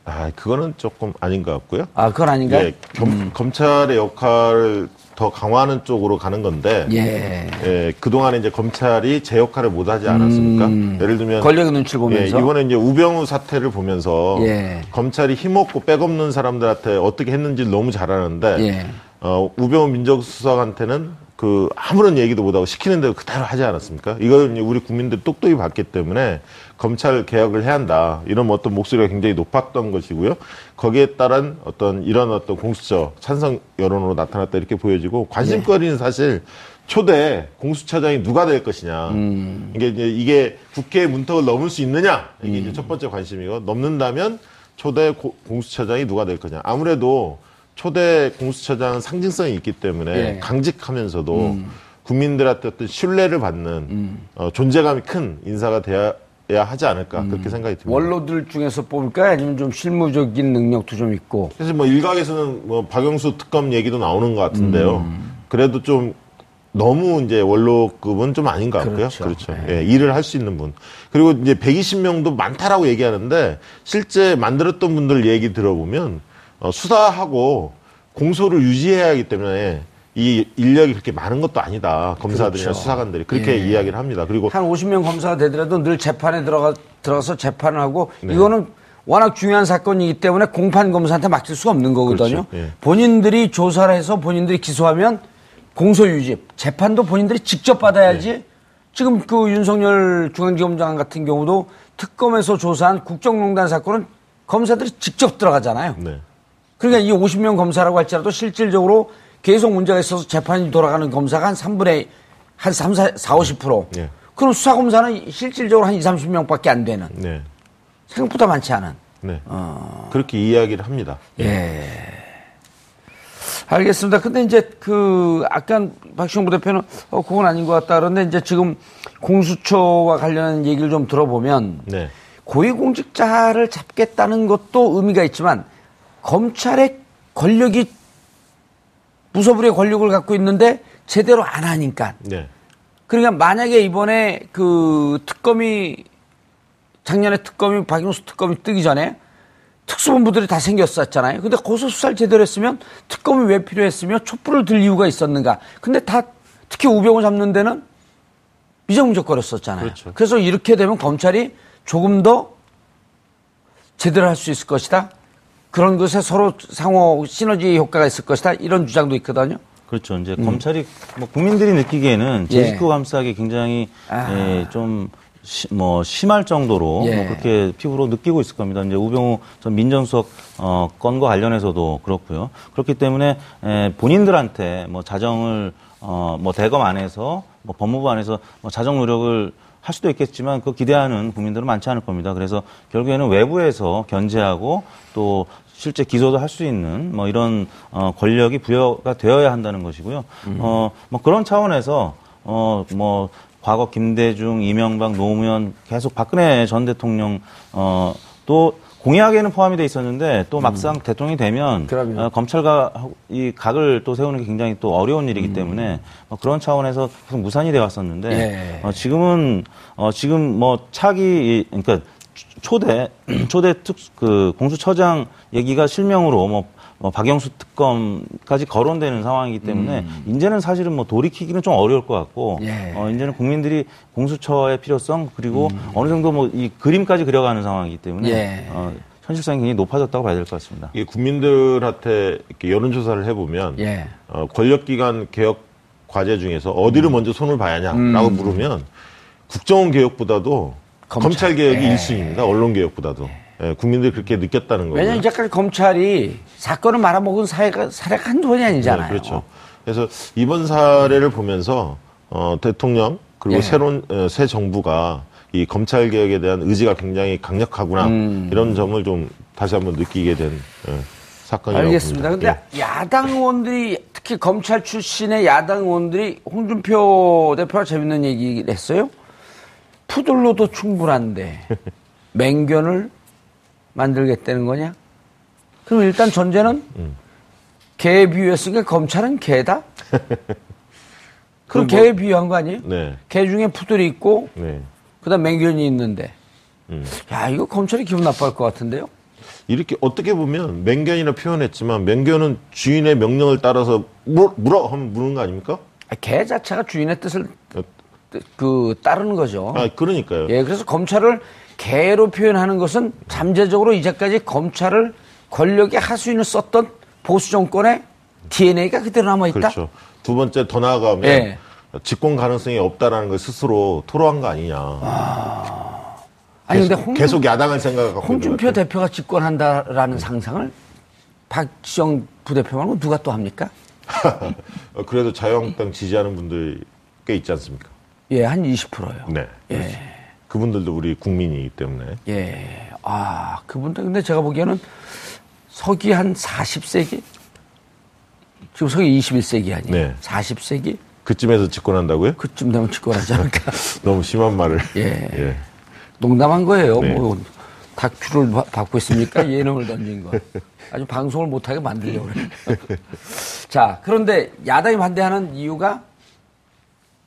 아, 그거는 조금 아닌 것 같고요. 아, 그건 아닌가요? 예, 겸- 검찰의 역할을 더 강화하는 쪽으로 가는 건데, 예. 예, 그동안에 이제 검찰이 제 역할을 못 하지 않았습니까? 예를 들면. 음. 권력의 눈치를 보면서. 예, 이번에 이제 우병우 사태를 보면서 예. 검찰이 힘없고 백없는 사람들한테 어떻게 했는지를 너무 잘 아는데, 예. 어, 우병우 민정수석한테는 그 아무런 얘기도 못하고 시키는 대로 그대로 하지 않았습니까? 이제 우리 국민들 똑똑히 봤기 때문에 검찰 개혁을 해야 한다. 이런 어떤 목소리가 굉장히 높았던 것이고요. 거기에 따른 어떤 이런 어떤 공수처 찬성 여론으로 나타났다 이렇게 보여지고 관심거리는 사실 초대 공수처장이 누가 될 것이냐. 이게 이제 이게 국회의 문턱을 넘을 수 있느냐. 이게 이제 첫 번째 관심이고 넘는다면 초대 고- 공수처장이 누가 될 거냐. 아무래도 초대 공수처장은 상징성이 있기 때문에 예. 강직하면서도 국민들한테 어떤 신뢰를 받는 어, 존재감이 큰 인사가 돼야 하지 않을까 그렇게 생각이 듭니다. 원로들 중에서 뽑을까요? 아니면 좀 실무적인 능력도 좀 있고. 사실 뭐 일각에서는 뭐 박영수 특검 얘기도 나오는 것 같은데요. 그래도 좀 너무 이제 원로급은 좀 아닌 것 같고요. 그렇죠. 그렇죠. 예, 일을 할 수 있는 분. 그리고 이제 120명도 많다라고 얘기하는데 실제 만들었던 분들 얘기 들어보면 어, 수사하고 공소를 유지해야 하기 때문에 이 인력이 그렇게 많은 것도 아니다. 검사들이나 그렇죠. 수사관들이 그렇게 예. 이야기를 합니다. 그리고 한 50명 검사가 되더라도 늘 재판에 들어가, 들어가서 재판을 하고 네. 이거는 워낙 중요한 사건이기 때문에 공판 검사한테 맡길 수가 없는 거거든요. 그렇죠. 예. 본인들이 조사를 해서 본인들이 기소하면 공소 유지 재판도 본인들이 직접 받아야지 지금 그 윤석열 중앙지검장 같은 경우도 특검에서 조사한 국정농단 사건은 검사들이 직접 들어가잖아요. 네. 그러니까 이 50명 검사라고 할지라도 실질적으로 계속 문제가 있어서 재판이 돌아가는 검사가 한 3분의 한 3, 4, 4 50%. 예. 그럼 수사검사는 실질적으로 한 2, 30명 밖에 안 되는. 네. 생각보다 많지 않은. 네. 어. 그렇게 이야기를 합니다. 예. 알겠습니다. 근데 이제 그, 아까 박시영 부대표는 어, 그건 아닌 것 같다. 그런데 이제 지금 공수처와 관련한 얘기를 좀 들어보면 네. 고위공직자를 잡겠다는 것도 의미가 있지만 검찰의 권력이 무소불위의 권력을 갖고 있는데 제대로 안 하니까. 네. 그러니까 만약에 이번에 그 특검이 작년에 특검이 박용수 특검이 뜨기 전에 특수본부들이 다 생겼었잖아요. 근데 고소 수사를 제대로 했으면 특검이 왜 필요했으며 촛불을 들 이유가 있었는가. 근데 다 특히 우병우 잡는 데는 미정무적거렸었잖아요. 그렇죠. 그래서 이렇게 되면 검찰이 조금 더 제대로 할 수 있을 것이다. 그런 것에 서로 상호 시너지 효과가 있을 것이다. 이런 주장도 있거든요. 그렇죠. 이제 검찰이 뭐 국민들이 느끼기에는 음. 예. 제 식구 감싸기 굉장히 아. 예, 좀 시, 뭐 심할 정도로 예. 뭐 그렇게 피부로 느끼고 있을 겁니다. 이제 우병우 전 민정수석 어, 건과 관련해서도 그렇고요. 그렇기 때문에 에, 본인들한테 뭐 자정을 어, 뭐 대검 안에서 뭐 법무부 안에서 뭐 자정 노력을 할 수도 있겠지만 그 기대하는 국민들은 많지 않을 겁니다. 그래서 결국에는 외부에서 견제하고 또 실제 기소도 할 수 있는 뭐 이런 어 권력이 부여가 되어야 한다는 것이고요. 어뭐 그런 차원에서 어 뭐 과거 김대중, 이명박, 노무현 계속 박근혜 전 대통령 어 또 공약에는 포함이 돼 있었는데 또 막상 대통령이 되면. 어, 검찰과 이 각을 또 세우는 게 굉장히 또 어려운 일이기 때문에 뭐 그런 차원에서 계속 무산이 돼 왔었는데 예. 어, 지금은 어, 지금 뭐 차기 이- 그러니까 초대 초대 특 그 공수처장 얘기가 실명으로 뭐, 뭐 박영수 특검까지 거론되는 상황이기 때문에 이제는 사실은 뭐 돌이키기는 좀 어려울 것 같고 예. 어, 이제는 국민들이 공수처의 필요성 그리고 어느 정도 뭐 이 그림까지 그려가는 상황이기 때문에 예. 어, 현실성이 굉장히 높아졌다고 봐야 될 것 같습니다. 이게 국민들한테 이렇게 여론조사를 해보면 예. 어, 권력기관 개혁 과제 중에서 어디를 음. 먼저 손을 봐야 하냐라고 물으면 국정원 개혁보다도 검찰. 개혁이 예. 일 1순위입니다. 언론 개혁보다도. 예, 국민들이 그렇게 느꼈다는 거고요. 왜냐면 이제까지 검찰이 사건을 말아먹은 사회가, 사례가 한두 번이 아니잖아요. 네, 그렇죠. 그래서 이번 사례를 보면서 어, 대통령 그리고 예. 새로운 어, 새 정부가 이 검찰 개혁에 대한 의지가 굉장히 강력하구나 음. 이런 점을 좀 다시 한번 느끼게 된 예, 사건이라고 알겠습니다. 봅니다. 근데 야당 의원들이 특히 검찰 출신의 야당 의원들이 홍준표 대표가 재밌는 얘기를 했어요. 푸들로도 충분한데 맹견을 만들겠다는 거냐? 그럼 일단 전제는 음. 개에 비유했으니까 검찰은 개다? 그럼 뭐- 개에 비유한 거 아니에요? 예. 네, 개 중에 푸들이 있고 네. 그다음 맹견이 있는데 음. 야 이거 검찰이 기분 나빠할 것 같은데요? 이렇게 어떻게 보면 맹견이라 표현했지만 맹견은 주인의 명령을 따라서 물어, 물어 하면 무는 거 아닙니까? 아, 개 자체가 주인의 뜻을 그 따르는 거죠. 아, 그러니까요. 예, 그래서 검찰을 개로 표현하는 것은 잠재적으로 이제까지 검찰을 권력의 하수인을 썼던 보수 정권의 DNA가 그대로 남아 있다. 그렇죠. 두 번째 더 나아가면 예. 집권 가능성이 없다라는 걸 스스로 토로한 거 아니냐. 아니 근데 홍, 계속 야당을 생각하고 홍준표. 대표가 집권한다라는 상상을 박지영 부대표 말고 누가 또 합니까? 어, 그래도 자유한국당 지지하는 분들 꽤 있지 않습니까? 예, 한 20%요. 네. 예. 그분들도 우리 국민이기 때문에. 예. 아, 그분들 근데 제가 보기에는 서기 한 40세기? 지금 서기 21세기 아니에요? 네. 40세기? 그쯤에서 집권한다고요? 그쯤 되면 집권하지 않을까? 너무 심한 말을. 예. 예. 농담한 거예요. 네. 뭐 다큐를 바- 받고 있습니까? 예능을 던진 거. 아주 방송을 못하게 만들려고 그래요. 자, 그런데 야당이 반대하는 이유가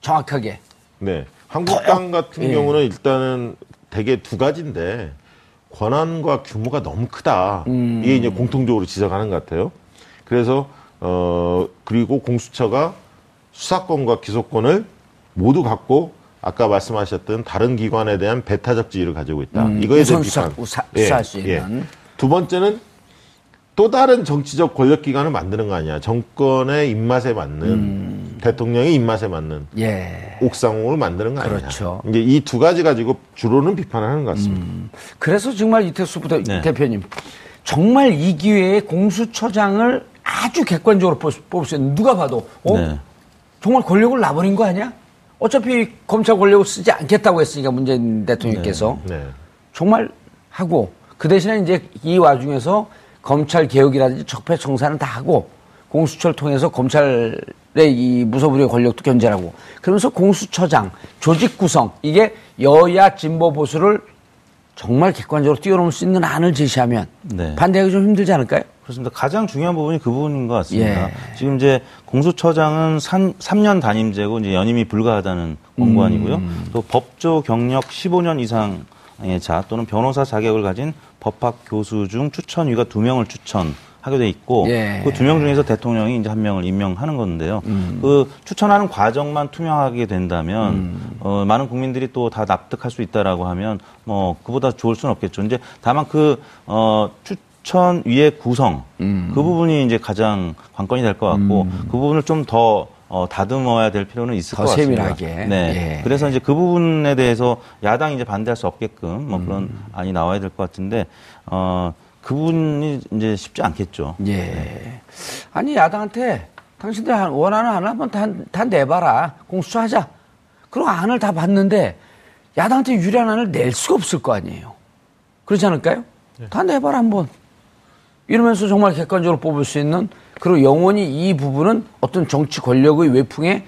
정확하게 네. 한국당 같은 예. 경우는 일단은 대개 두 가지인데 권한과 규모가 너무 크다. 음. 이게 이제 공통적으로 지적하는 것 같아요. 그래서 어 그리고 공수처가 수사권과 기소권을 모두 갖고 아까 말씀하셨던 다른 기관에 대한 배타적 지위를 가지고 있다. 음, 이거에 대한 비판. 우사- 수사할 수 있는. 두 번째는 또 다른 정치적 권력 기관을 만드는 거 아니야. 정권의 입맛에 맞는 음. 대통령의 입맛에 맞는 예. 옥상호를 만드는 거 아니냐. 그렇죠. 이제 이 두 가지 가지고 주로는 비판을 하는 것 같습니다. 그래서 정말 이태수 부대, 네. 대표님 정말 이 기회에 공수처장을 아주 객관적으로 뽑- 뽑을 수 있는 누가 봐도 어? 네. 정말 권력을 놔버린 거 아니야? 어차피 검찰 권력을 쓰지 않겠다고 했으니까 문재인 대통령께서 네. 정말 하고 그 대신에 이제 이 와중에서 검찰 개혁이라든지 적폐 청산은 다 하고 공수처를 통해서 검찰의 이 무소불위의 권력도 견제하고 그러면서 공수처장 조직 구성 이게 여야 진보 보수를 정말 객관적으로 뛰어넘을 수 있는 안을 제시하면 네. 반대하기 좀 힘들지 않을까요? 그렇습니다. 가장 중요한 부분이 그 부분인 것 같습니다. 예. 지금 이제 공수처장은 3, 년 단임제고 이제 연임이 불가하다는 권고안이고요. 음. 또 법조 경력 15년 이상의 자 또는 변호사 자격을 가진 법학 교수 중 추천위가 두 명을 추천 하게 돼 있고 예. 그두 명 중에서 대통령이 이제 한 명을 임명하는 건데요. 음. 그 추천하는 과정만 투명하게 된다면 어, 많은 국민들이 또 다 납득할 수 있다라고 하면 뭐 그보다 좋을 수는 없겠죠. 이제 다만 그 어, 추천위의 구성 음. 그 부분이 이제 가장 관건이 될 것 같고 그 부분을 좀더 어, 다듬어야 될 필요는 있을 더것 같습니다. 세밀하게. 네. 예. 그래서 이제 그 부분에 대해서 야당이 이제 반대할 수 없게끔 뭐 그런 음. 안이 나와야 될 것 같은데 어, 그 부분이 이제 쉽지 않겠죠. 예. 아니 야당한테 당신들 한- 원하는 안을 한번 다, 다 내봐라 공수처 하자. 그런 안을 다 봤는데 야당한테 유리한 안을 낼 수가 없을 거 아니에요. 그렇지 않을까요? 다 내봐라 한번. 이러면서 정말 객관적으로 뽑을 수 있는 그리고 영원히 이 부분은 어떤 정치 권력의 외풍에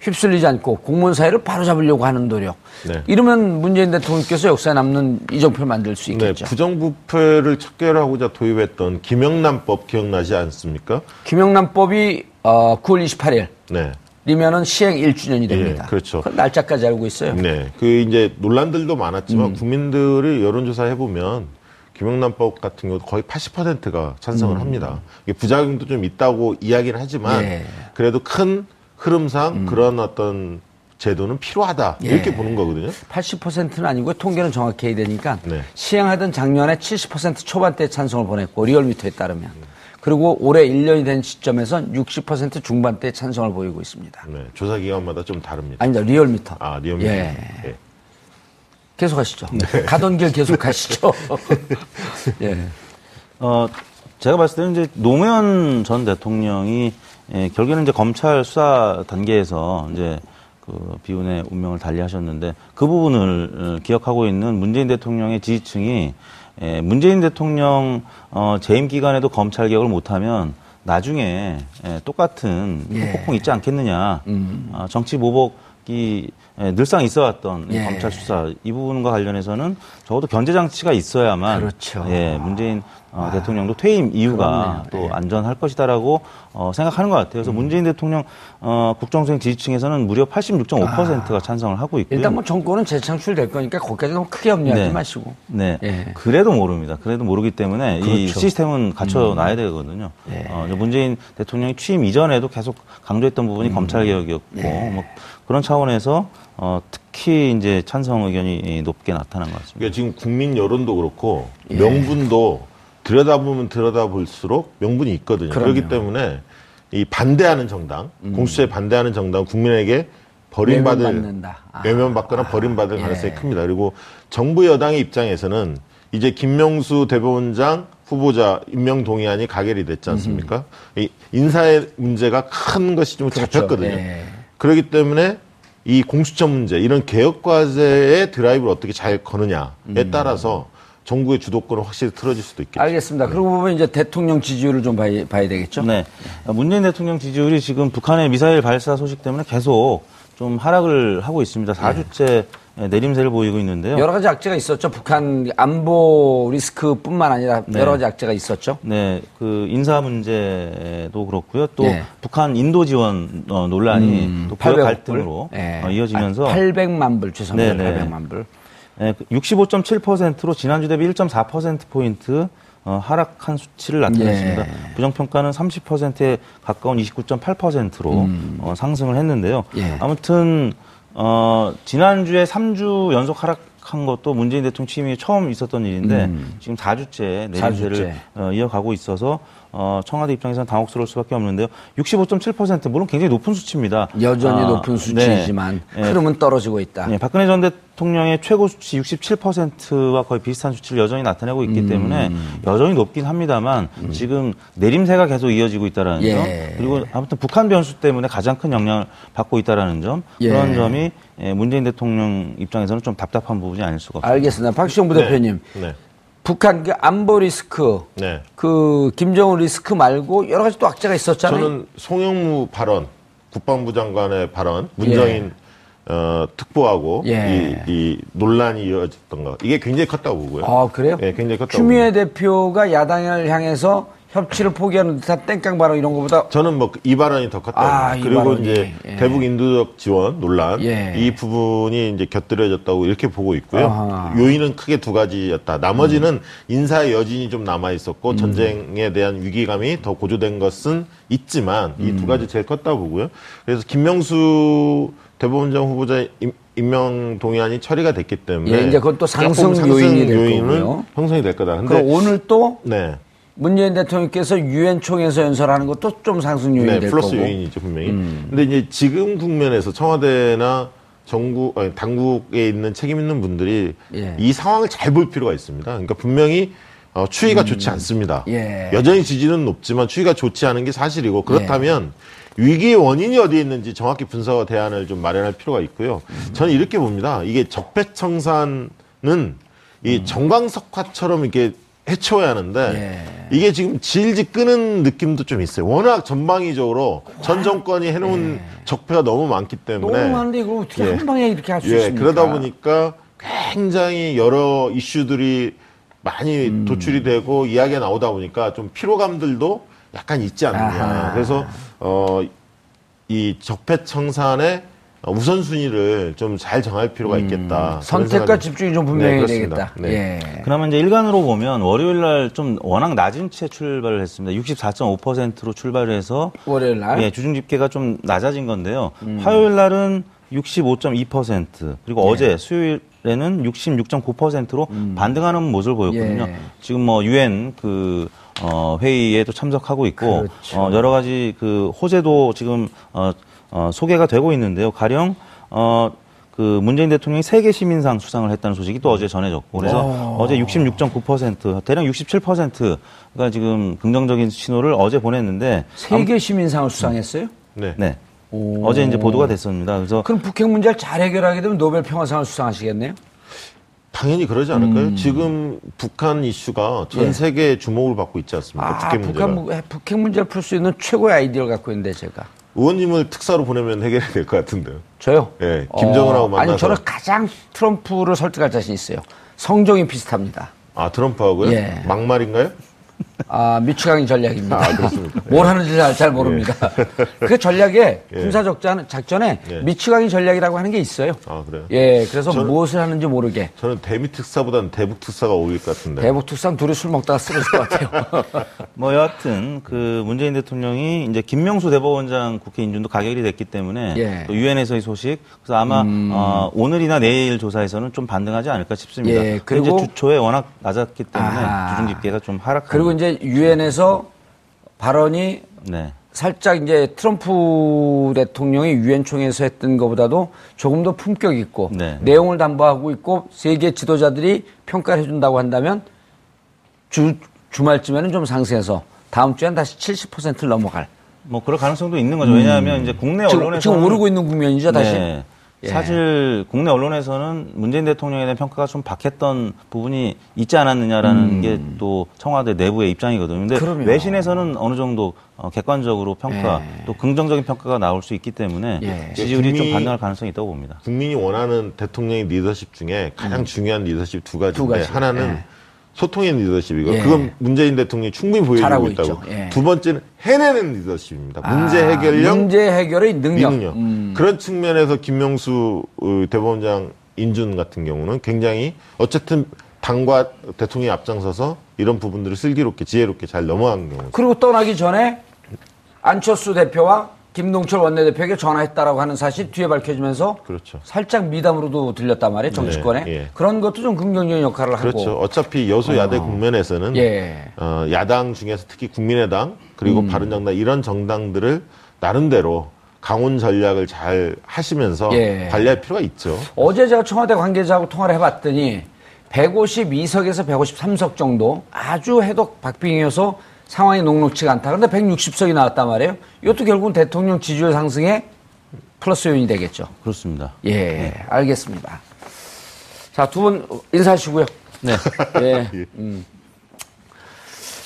휩쓸리지 않고 공무원 사회를 바로잡으려고 하는 노력. 네. 이러면 문재인 대통령께서 역사에 남는 이정표를 만들 수 네, 있겠죠. 부정부패를 척결하고자 도입했던 김영란법 기억나지 않습니까? 김영란법이 어, 9월 28일 네. 이면은 시행 1주년이 됩니다. 예, 그렇죠. 그 날짜까지 알고 있어요. 네. 그 이제 논란들도 음. 많았지만 국민들이 여론조사 해보면 김영란법 같은 경우 거의 80%가 찬성을 합니다. 이게 부작용도 좀 있다고 이야기는 하지만 음. 예. 음. 그래도 큰 흐름상 그런 어떤 제도는 필요하다 이렇게 예. 보는 거거든요. 80%는 아니고 통계는 정확히 해야 되니까 네. 시행하던 작년에 70% 초반대 찬성을 보냈고 리얼미터에 따르면 그리고 올해 1년이 된 시점에선 60% 중반대 찬성을 보이고 있습니다. 네, 조사 기관마다 좀 다릅니다. 아니다 리얼미터. 아, 리얼미터. 예. 예. 계속 하시죠. 네. 가던 길 계속하시죠. 예. 어, 제가 봤을 때는 이제 노무현 전 대통령이 예, 결국에는 이제 검찰 수사 단계에서 이제 그 비운의 운명을 달리하셨는데 그 부분을 어, 기억하고 있는 문재인 대통령의 지지층이 예, 문재인 대통령 어, 재임 기간에도 검찰 개혁을 못하면 나중에 예, 똑같은 예. 폭풍 있지 않겠느냐. 음. 아, 정치 보복이 예, 늘상 있어왔던 이 예. 검찰 수사 이 부분과 관련해서는 적어도 견제 장치가 있어야만 그렇죠. 예, 문재인 어, 대통령도 퇴임 이유가 그렇네요. 또 예. 안전할 것이다라고 어, 생각하는 것 같아요. 그래서 문재인 대통령 어, 국정수행 지지층에서는 무려 86.5%가 찬성을 하고 있고요. 일단 뭐 정권은 재창출될 거니까 거기까지 너무 크게 염려하지 네. 마시고. 네. 예. 그래도 모릅니다. 그래도 모르기 때문에 이 그렇죠. 음. 시스템은 갖춰놔야 되거든요. 예. 어, 문재인 대통령이 취임 이전에도 계속 강조했던 음. 부분이 검찰 개혁이었고 예. 뭐 그런 차원에서 어, 특히 이제 찬성 의견이 높게 나타난 것 같습니다. 그러니까 지금 국민 여론도 그렇고 예. 명분도 들여다보면 들여다볼수록 명분이 있거든요. 그럼요. 음. 그렇기 때문에 이 반대하는 정당, 공수처에 반대하는 정당 국민에게 버림받을. 아. 외면받거나 버림받을 예. 가능성이 큽니다. 그리고 정부 여당의 입장에서는 이제 김명수 대법원장 후보자 임명 동의안이 가결이 됐지 않습니까? 이 인사의 문제가 큰 것이 좀 그렇죠. 잡혔거든요. 예. 그렇기 때문에 이 공수처 문제, 이런 개혁 과제의 드라이브를 어떻게 잘 거느냐에 음. 따라서 정부의 주도권을 확실히 틀어질 수도 있겠죠. 알겠습니다. 그러고 보면 이제 대통령 지지율을 좀 봐야, 봐야 되겠죠. 네. 문재인 대통령 지지율이 지금 북한의 미사일 발사 소식 때문에 계속 좀 하락을 하고 있습니다. 4주째 내림세를 보이고 있는데요. 네. 여러 가지 악재가 있었죠. 북한 안보 리스크뿐만 아니라 네. 여러 가지 악재가 있었죠. 네, 그 인사 문제도 그렇고요. 또 네. 북한 인도 지원 어, 논란이 또 부역 800억 갈등으로 불. 예. 어, 이어지면서 아, 800만 불 죄송합니다. 네, 네. 800만 불. 예, 65.7%로 지난주 대비 1.4%포인트 어, 하락한 수치를 나타냈습니다. 예. 부정평가는 30%에 가까운 29.8%로 어, 상승을 했는데요. 음. 예. 아무튼 어, 지난주에 3주 연속 하락한 것도 문재인 대통령 취임이 처음 있었던 일인데 지금 4주째 내림세를 음. 사주째. 어, 이어가고 있어서 어, 청와대 입장에서는 당혹스러울 수밖에 없는데요. 65.7% 물론 굉장히 높은 수치입니다. 여전히 아, 높은 수치이지만 네. 네. 흐름은 떨어지고 있다. 네, 박근혜 전 대통령의 최고 수치 67%와 거의 비슷한 수치를 여전히 나타내고 있기 음. 때문에 여전히 높긴 합니다만 지금 내림세가 계속 이어지고 있다라는 예. 점 그리고 아무튼 북한 변수 때문에 가장 큰 영향을 받고 있다라는 점 예. 그런 점이 예, 문재인 대통령 입장에서는 좀 답답한 부분이 아닐 수가 없습니다. 알겠습니다. 박시영 부대표님. 네. 북한 그 안보 리스크, 네. 그 김정은 리스크 말고 여러 가지 또 악재가 있었잖아요. 저는 송영무 발언, 국방부 장관의 발언, 문정인 어, 특보하고 예. 이, 이 논란이 이어졌던 거 이게 굉장히 컸다고 보고요. 아 그래요? 예, 굉장히 컸다고. 추미애 보고요. 대표가 야당을 향해서 협치를 포기하는 듯한 땡깡 발언 이런 것보다 저는 뭐 이 발언이 더 컸다고. 아, 그리고. 이제 예. 대북 인도적 지원 논란 예. 이 부분이 이제 곁들여졌다고 이렇게 보고 있고요. 아하. 요인은 크게 두 가지였다. 나머지는 음. 인사의 여진이 좀 남아 있었고 전쟁에 대한 위기감이 더 고조된 것은 있지만 이 음. 두 가지 제일 컸다고 보고요. 그래서 김명수 대법원장 후보자 임, 임명 동의안이 처리가 됐기 때문에 예, 이제 그건 또 상승 조금 요인이 될 요인은. 형성이 될 거다. 근데 오늘 또 네. 문재인 대통령께서 유엔 총회에서 연설하는 것도 좀 상승 요인이 네, 될 플러스 거고. 음. 요인이죠 분명히. 근데 이제 지금 국면에서 청와대나 정부 아니, 당국에 있는 책임 있는 분들이 예. 이 상황을 잘 볼 필요가 있습니다. 그러니까 분명히 어, 추이가 좋지 않습니다. 음. 예. 여전히 지지는 높지만 추이가 좋지 않은 게 사실이고 그렇다면 위기의 원인이 어디에 있는지 정확히 분석 대안을 좀 마련할 필요가 있고요. 음. 저는 이렇게 봅니다. 이게 적폐청산은 음. 이 정광석화처럼 이렇게 해쳐야 하는데 예. 이게 지금 질질 끄는 느낌도 좀 있어요. 워낙 전방위적으로 전 정권이 해놓은 적폐가 너무 많기 때문에 예. 너무 많은데 이걸 어떻게 예. 한 방에 이렇게 할수 예, 있습니까? 그러다 보니까 굉장히 여러 이슈들이 많이 음. 도출이 되고 이야기가 나오다 보니까 좀 피로감들도 약간 있지 않느냐. 아하. 그래서 어, 이 적폐청산의 우선순위를 좀 잘 정할 필요가 있겠다. 그런 음. 선택과 집중이 좀 네, 분명히 그렇습니다. 되겠다. 네. 예. 그나마 이제 일간으로 보면 월요일 날 좀 워낙 낮은 채 출발을 했습니다. 64.5%로 출발을 해서 월요일 날. 음. 예, 주중 집계가 좀 낮아진 건데요. 화요일 날은 65.2% 그리고 예. 어제 수요일 에는 66.9%로 반등하는 모습을 보였거든요. 음. 예. 지금 뭐 유엔 그 어, 회의에도 참석하고 있고 그렇죠. 어, 여러 가지 그 호재도 지금 어, 어, 소개가 되고 있는데요. 가령 어, 그 문재인 대통령이 세계 시민상 수상을 했다는 소식이 또 어제 전해졌고 그래서 어제 66.9% 대략 67%가 지금 긍정적인 신호를 어제 보냈는데 세계 시민상을 수상했어요? 네. 네. 어제 이제 보도가 됐습니다. 그래서 그럼 북핵 문제를 잘 해결하게 되면 노벨 평화상을 수상하시겠네요? 당연히 그러지 않을까요? 지금 북한 이슈가 전 음. 예. 세계의 주목을 받고 있지 않습니까? 아, 북핵 문제가. 북한, 문- 북핵 문제를 풀 수 있는 최고의 아이디어를 갖고 있는데 제가. 의원님을 특사로 보내면 해결이 될 것 같은데요. 저요? 예, 김정은하고 어, 만나서. 아니, 저는 가장 트럼프를 설득할 자신 있어요. 성종이 비슷합니다. 아 트럼프하고요? 예. 막말인가요? 아, 미추강인 전략입니다. 아? 뭘 하는지 잘, 잘 모릅니다. 그 전략에 예. 군사적전 작전에 예. 미추강인 전략이라고 하는 게 있어요. 아 그래요? 예, 그래서 저는- 무엇을 하는지 모르게 저는 대미 특사보다는 대북 특사가 어울릴 것 같은데. 대북 특상 둘이 술 먹다가 쓰러질 것 같아요. 뭐 여하튼 그 문재인 대통령이 이제 김명수 대법원장 국회 인준도 가결이 됐기 때문에 예. 음. 또 유엔에서의 소식 그래서 아마 어, 오늘이나 내일 조사에서는 좀 반등하지 않을까 싶습니다. 예, 그리고 이제 주초에 워낙 낮았기 때문에 아하. 주중 집계가 좀 하락. 그리고 이제 유엔에서 발언이 네. 살짝 이제 트럼프 대통령이 유엔 총회에서 했던 것보다도 조금 더 품격 있고 네. 내용을 담보하고 있고 세계 지도자들이 평가를 해준다고 한다면 주 주말쯤에는 좀 상승해서 다음 주엔 다시 70%를 넘어갈. 뭐 그럴 가능성도 있는 거죠. 왜냐하면 이제 국내 음. 언론에서 지금 오르고 있는 국면이죠 다시. 네. 예. 사실 국내 언론에서는 문재인 대통령에 대한 평가가 좀 박했던 부분이 있지 않았느냐라는 게또 청와대 내부의 입장이거든요. 근데 음. 그럼요. 외신에서는 어느 정도 어, 객관적으로 평가 예. 또 긍정적인 평가가 나올 수 있기 때문에 예. 지지율이 좀 국민이- 반등할 가능성이 있다고 봅니다. 국민이 원하는 대통령의 리더십 중에 가장 중요한 리더십 두 가지인데 두 가지. 하나는 예. 소통의 리더십이고 예. 그건 문재인 대통령이 충분히 보여주고 있다고. 예. 두 번째는 해내는 리더십입니다. 문제 아, 해결력, 문제 해결의 능력. 능력. 음. 그런 측면에서 김명수 어, 대법원장 인준 같은 경우는 굉장히 어쨌든 당과 대통령이 앞장서서 이런 부분들을 슬기롭게 지혜롭게 잘 넘어간 경우. 그리고 떠나기 전에 안철수 대표와 김동철 원내대표에게 전화했다라고 하는 사실 뒤에 밝혀지면서 그렇죠. 살짝 미담으로도 들렸단 말이에요 정치권에 네, 예. 그런 것도 좀 긍정적인 역할을 그렇죠. 하고 어차피 여수 야대 어. 국면에서는 예. 어, 야당 중에서 특히 국민의당 그리고 음. 바른정당 이런 정당들을 나름대로 강원 전략을 잘 하시면서 예. 관리할 필요가 있죠. 어제 제가 청와대 관계자하고 통화를 해봤더니 152석에서 153석 정도 아주 해독 박빙이어서 상황이 녹록치가 않다. 그런데 160석이 나왔단 말이에요. 이것도 결국은 대통령 지지율 상승에 플러스 요인이 되겠죠. 그렇습니다. 예, 알겠습니다. 자, 두 분 인사하시고요. 네. 예. 음.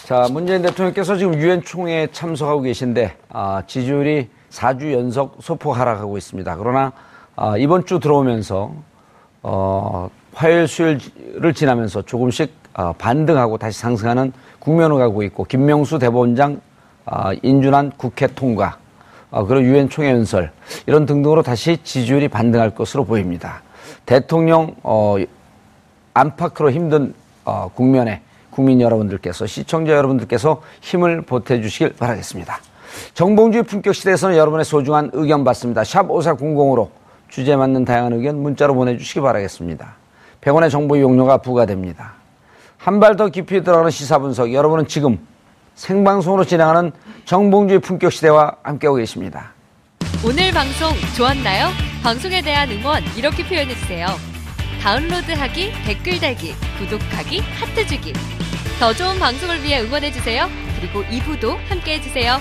자, 문재인 대통령께서 지금 유엔 총회에 참석하고 계신데 아, 지지율이 4주 연속 소폭 하락하고 있습니다. 그러나 아, 이번 주 들어오면서 어, 화요일 수요일을 지나면서 조금씩 아, 반등하고 다시 상승하는 국면을 가고 있고 김명수 대법원장 아, 인준한 국회 통과 아, 그리고 유엔 총회 연설 이런 등등으로 다시 지지율이 반등할 것으로 보입니다. 대통령 어, 안팎으로 힘든 어, 국면에 국민 여러분들께서 시청자 여러분들께서 힘을 보태주시길 바라겠습니다. 정봉주의 품격 시대에서는 여러분의 소중한 의견 받습니다. 샵 5400으로 주제에 맞는 다양한 의견 문자로 보내주시기 바라겠습니다. 100원의 정보 이용료가 부과됩니다. 한 발 더 깊이 들어가는 시사 분석 여러분은 지금 생방송으로 진행하는 정봉주의 품격 시대와 함께하고 계십니다. 오늘 방송 좋았나요? 방송에 대한 응원 이렇게 표현해주세요. 다운로드하기, 댓글 달기, 구독하기, 하트 주기. 더 좋은 방송을 위해 응원해주세요. 그리고 2부도 함께 해주세요.